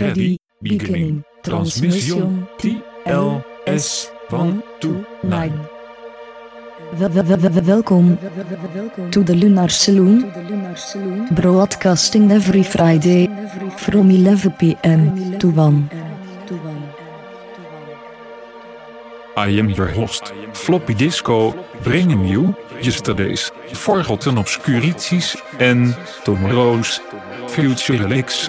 Ready, beginning, transmission, TLS, 1 to 9. Wel- wel- wel- wel- Welkom to the Lunar Saloon, broadcasting every Friday from 11 p.m. to 1. I am your host, Floppy Disco, bringing you yesterday's forgotten obscurities and tomorrow's future relics.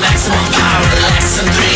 Maximum power, relax and dream.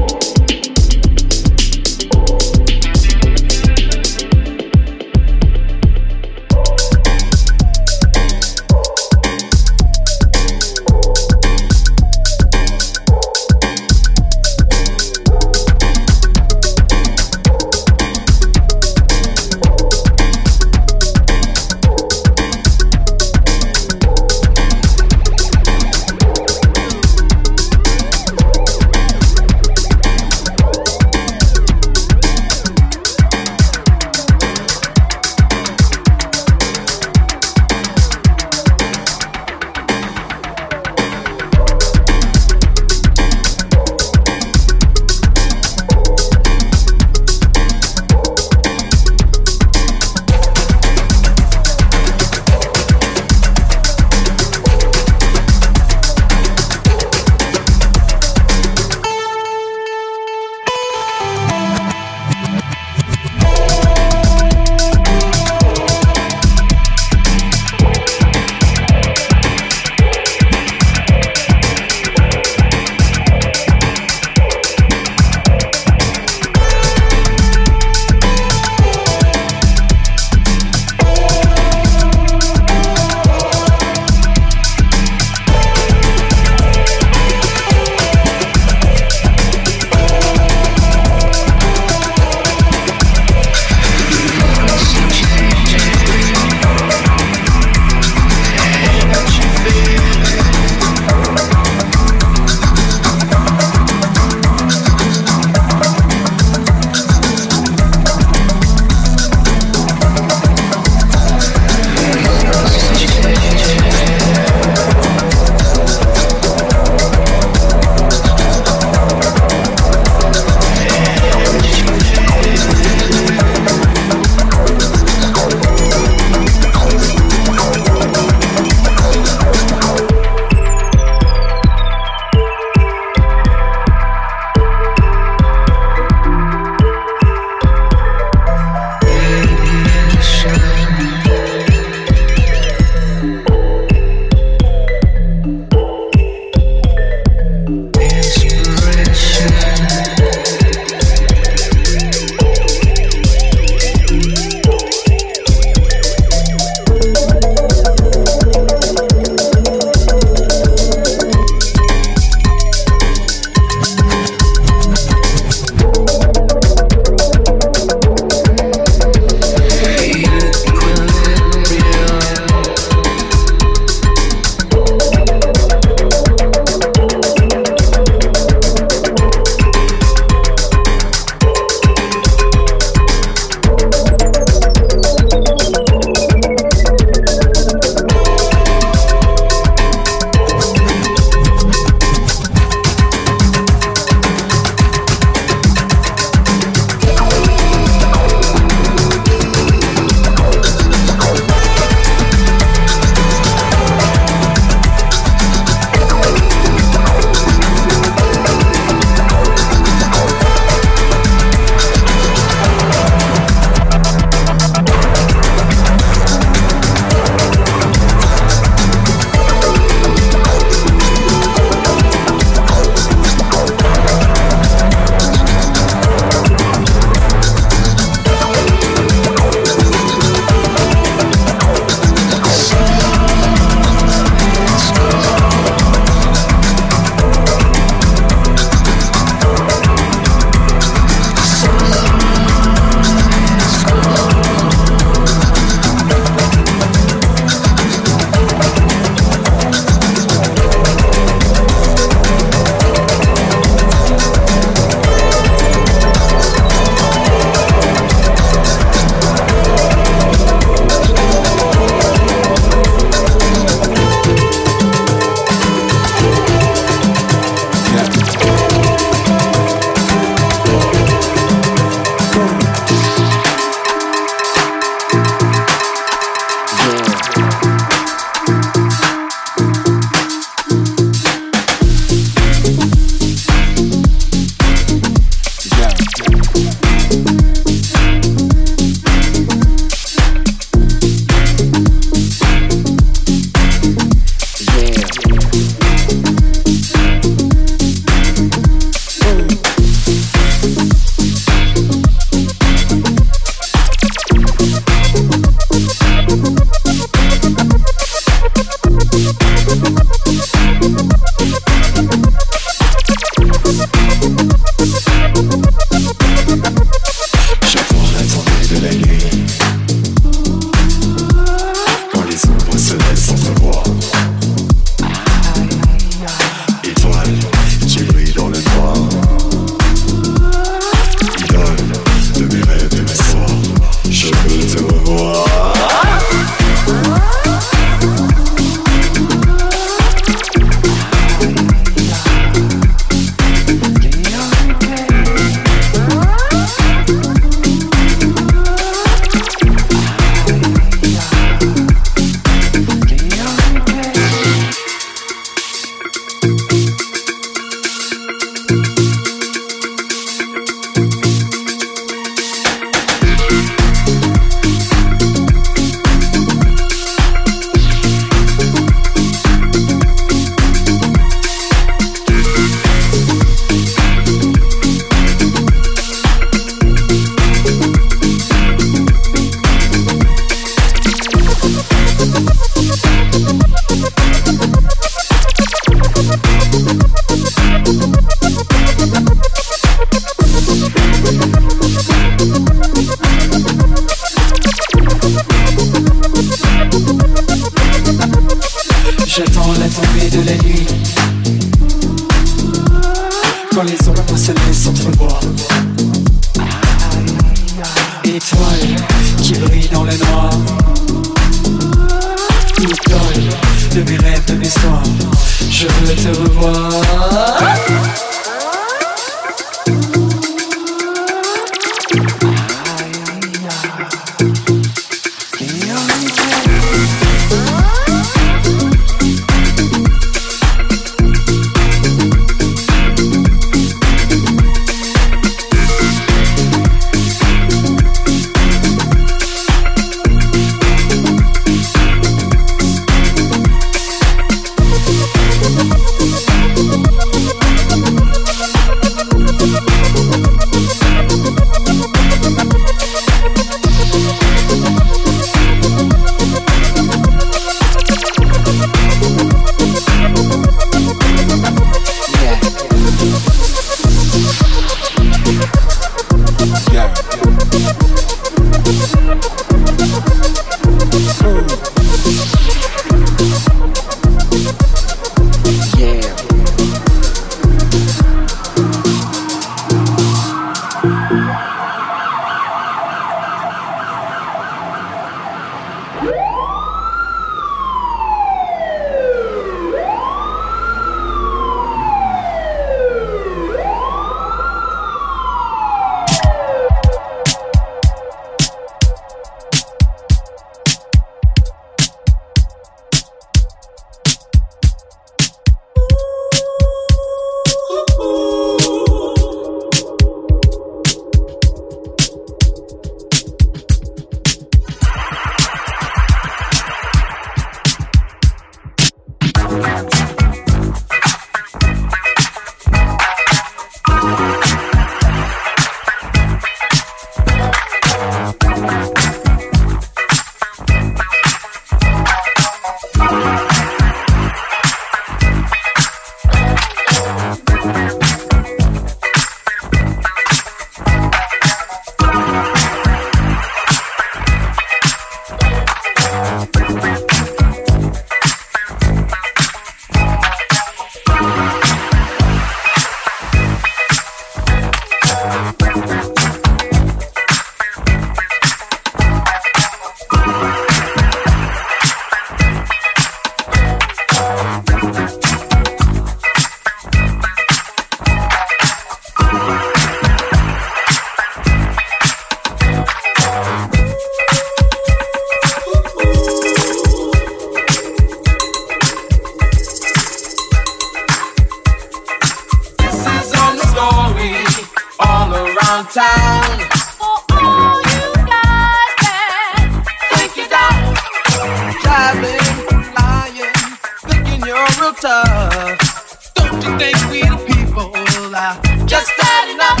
tough. Don't you think we the people are just not enough?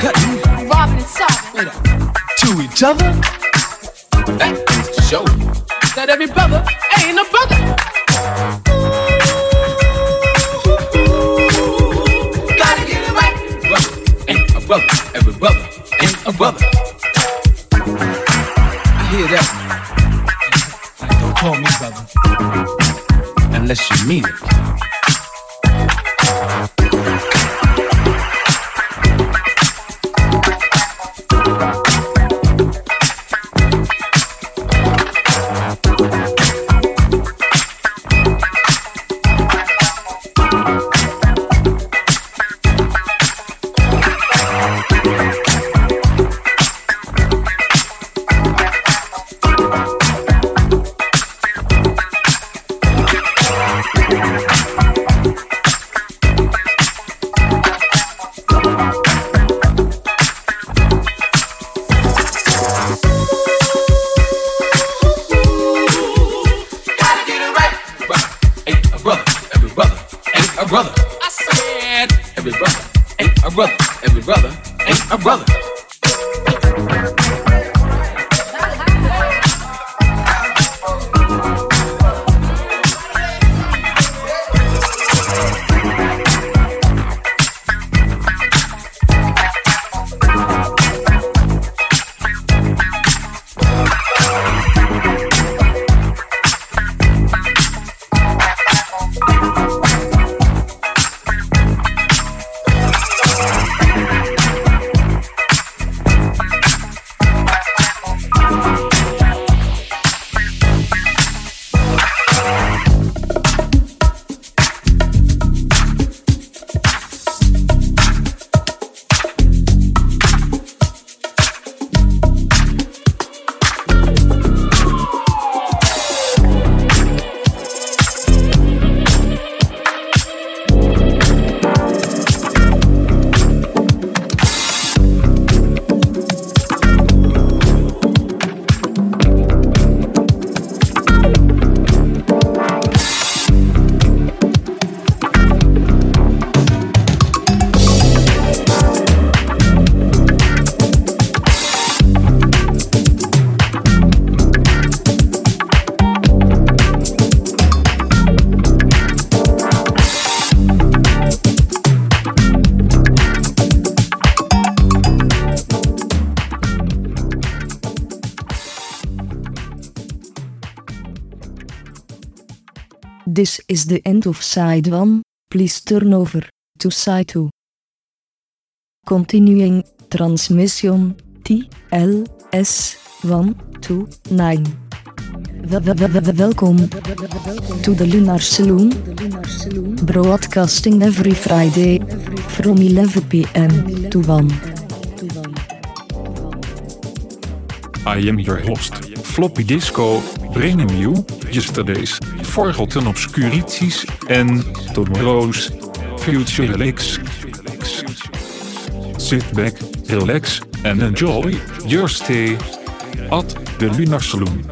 Cutting, robbing, and sobbing to each other. That goes to show that every brother ain't a brother. brother, every brother ain't a brother. I hear that. Don't call me unless you mean it. Is the end of side 1. Please turn over to side 2. Continuing transmission T L S 1 2 9. Wel- wel- wel- wel- Welkom to the Lunar Saloon. Broadcasting every Friday from 11 pm to 1. I am your host, Floppy Disco, bringing you yesterday's forgotten obscurities and tomorrow's future licks. Sit back, relax and enjoy your stay at the Lunar Saloon.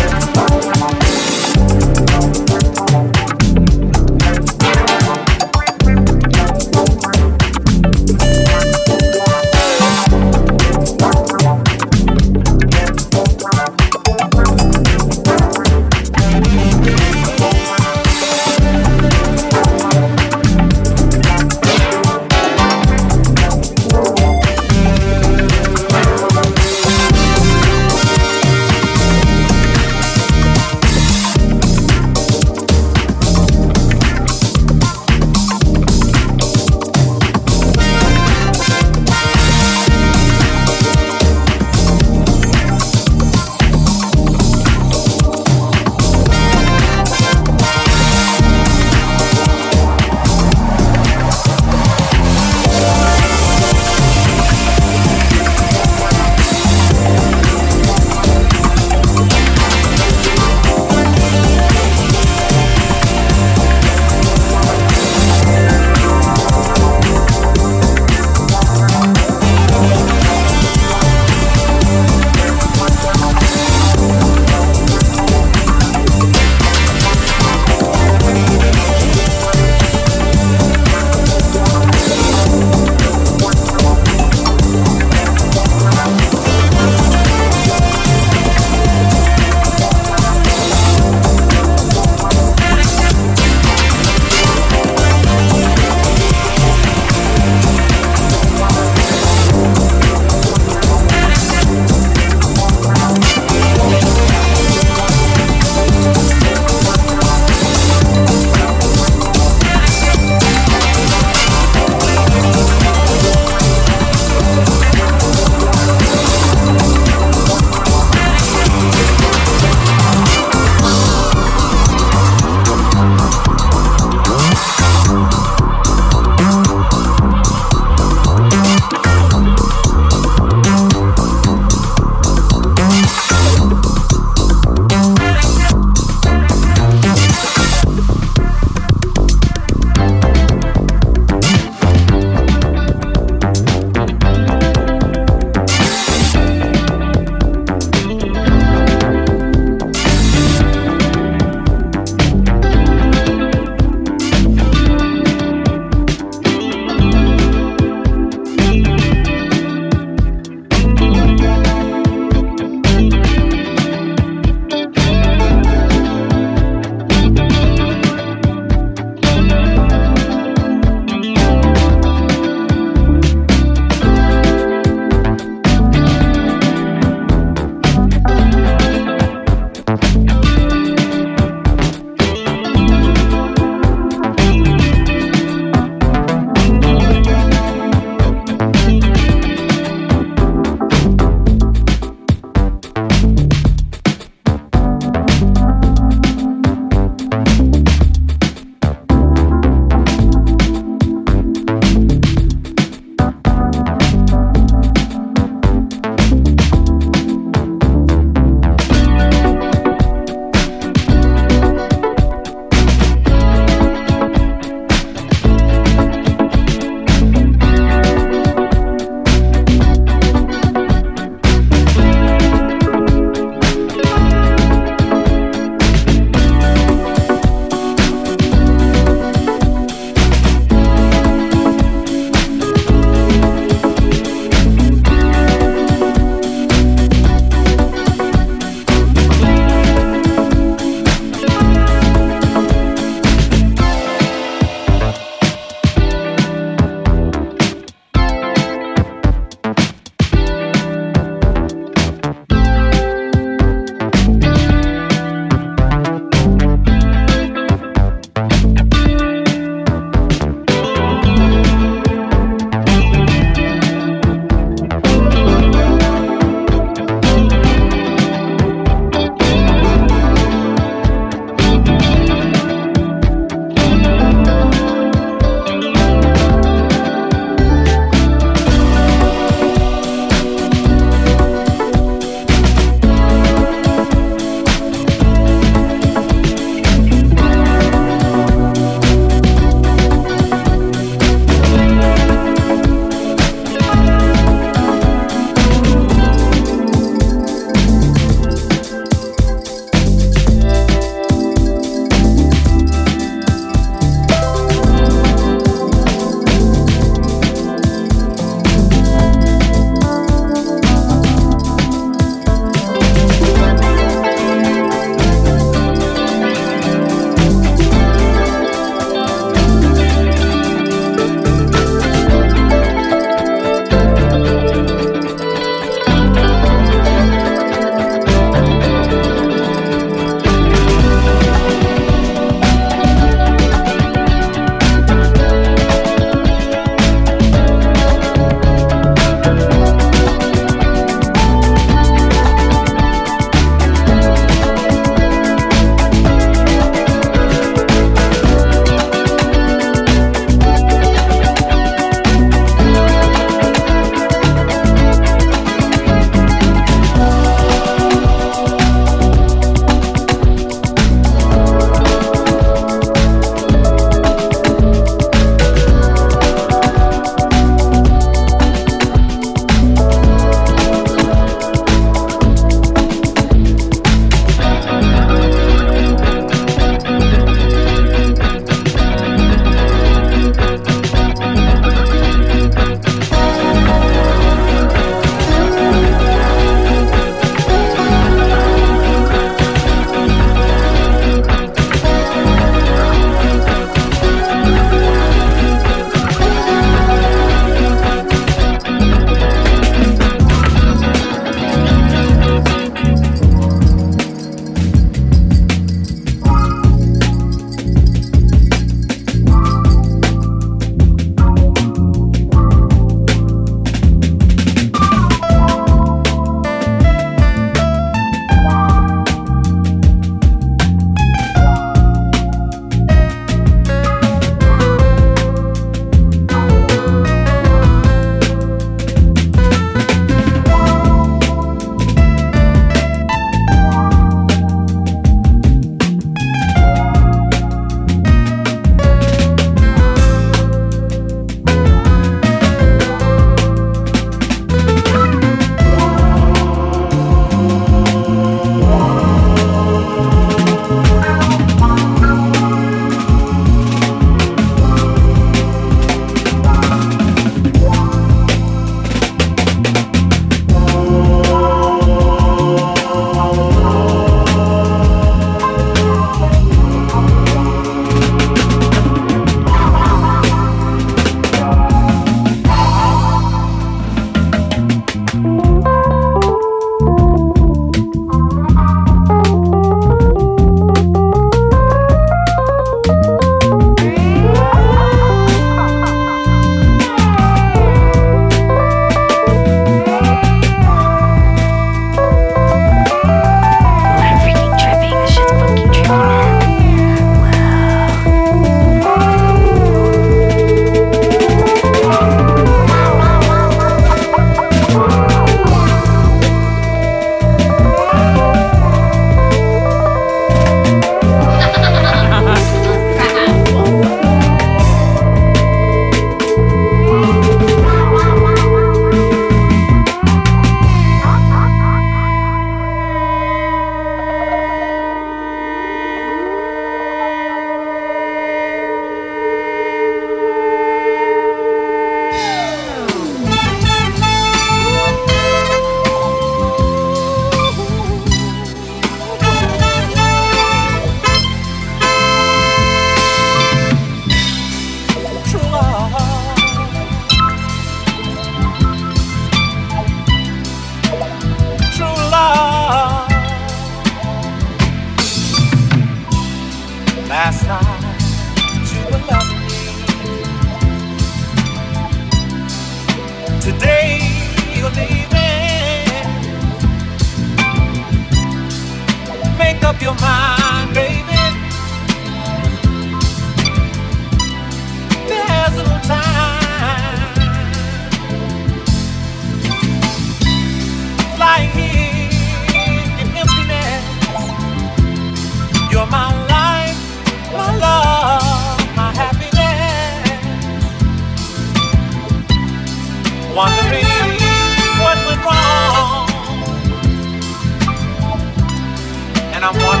and I'm one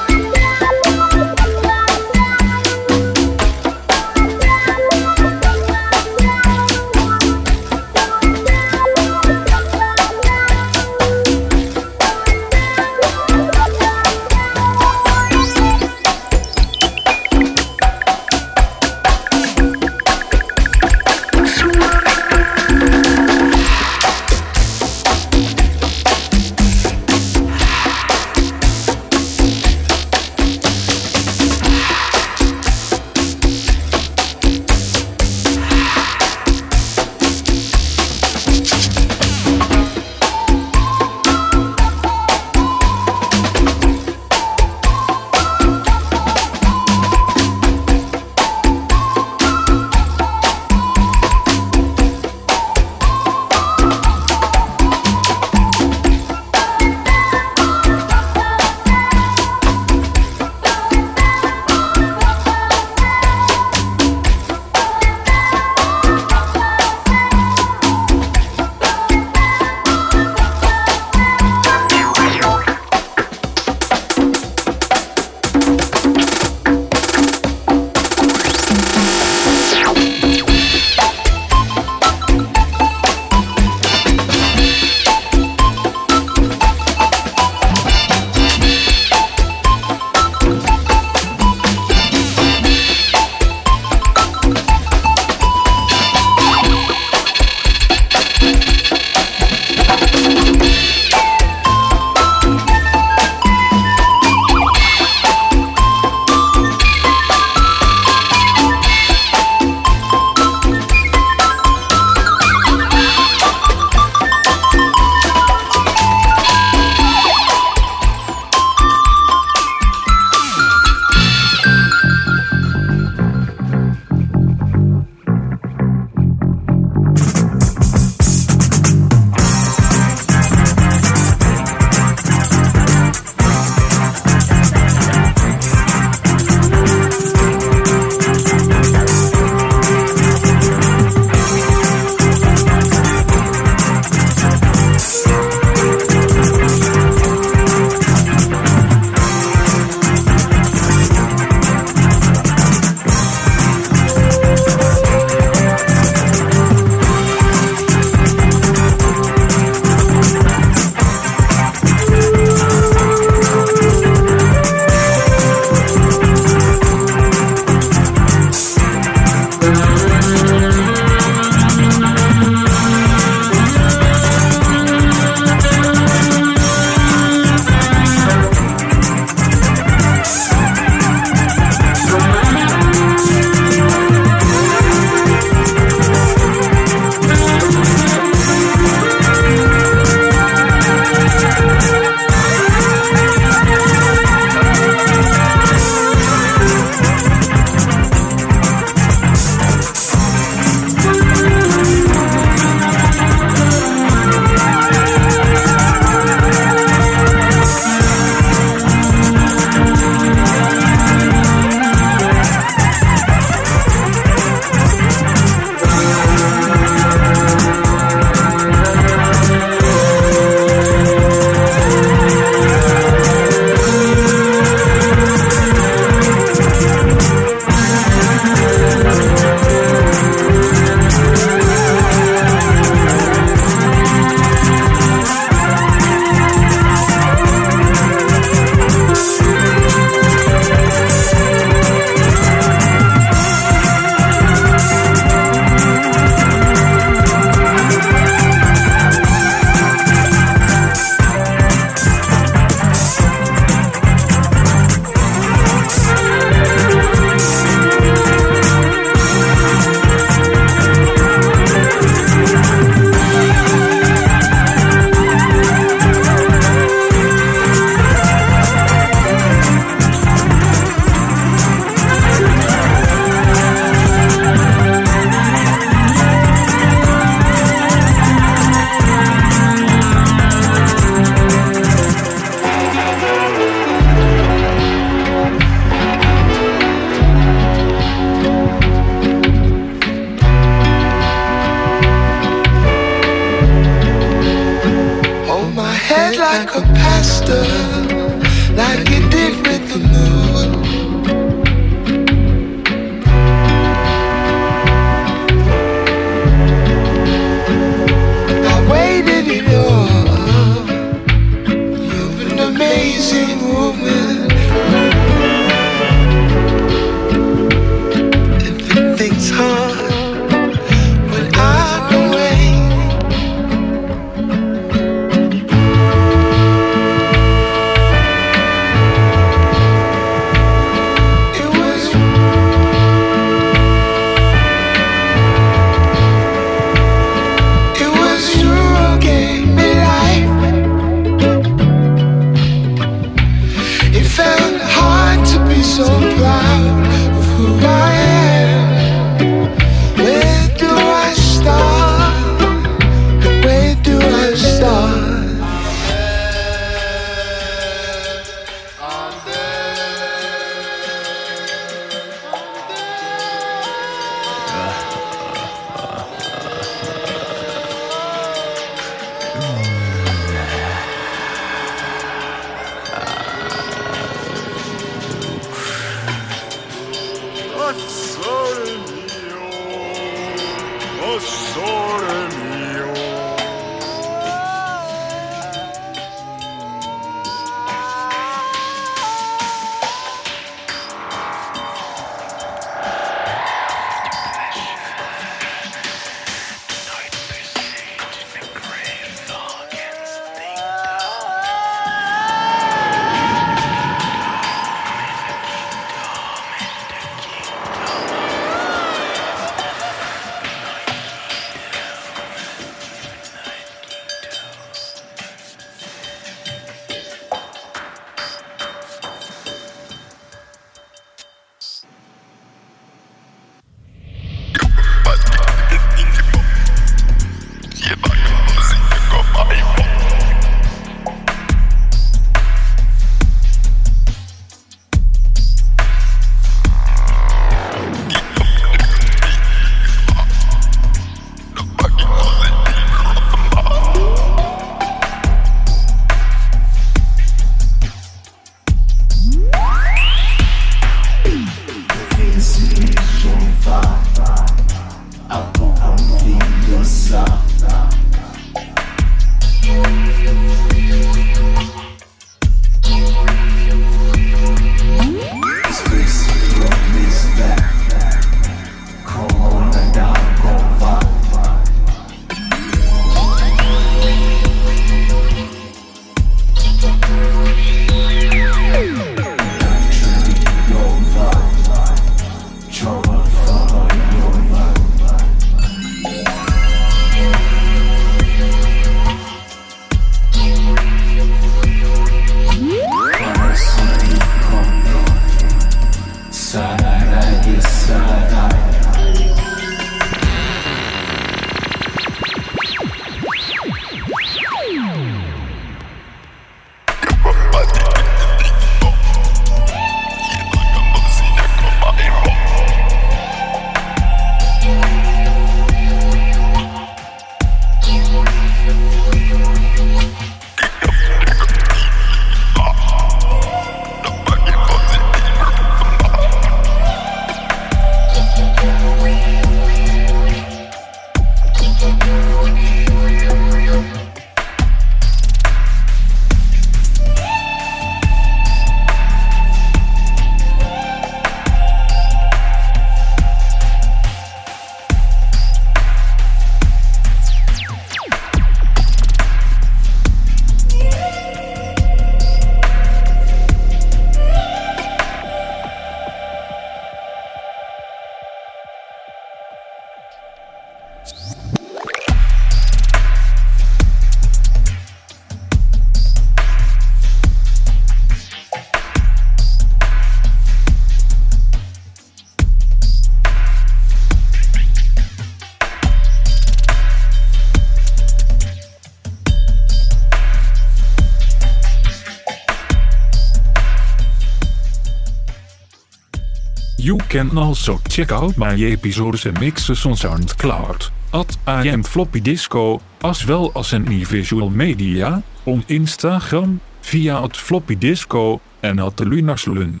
also check out my episodes and mixes on SoundCloud. at I am floppy disco, as well as any visual media, on Instagram, via at floppy disco, en at de lunarsloon.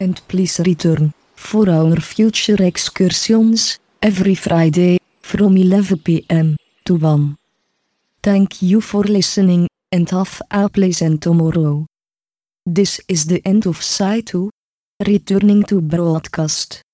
And please return for our future excursions every Friday from 11 pm to 1. Thank you for listening and have a pleasant tomorrow. This is the end of Side 2. Returning to broadcast.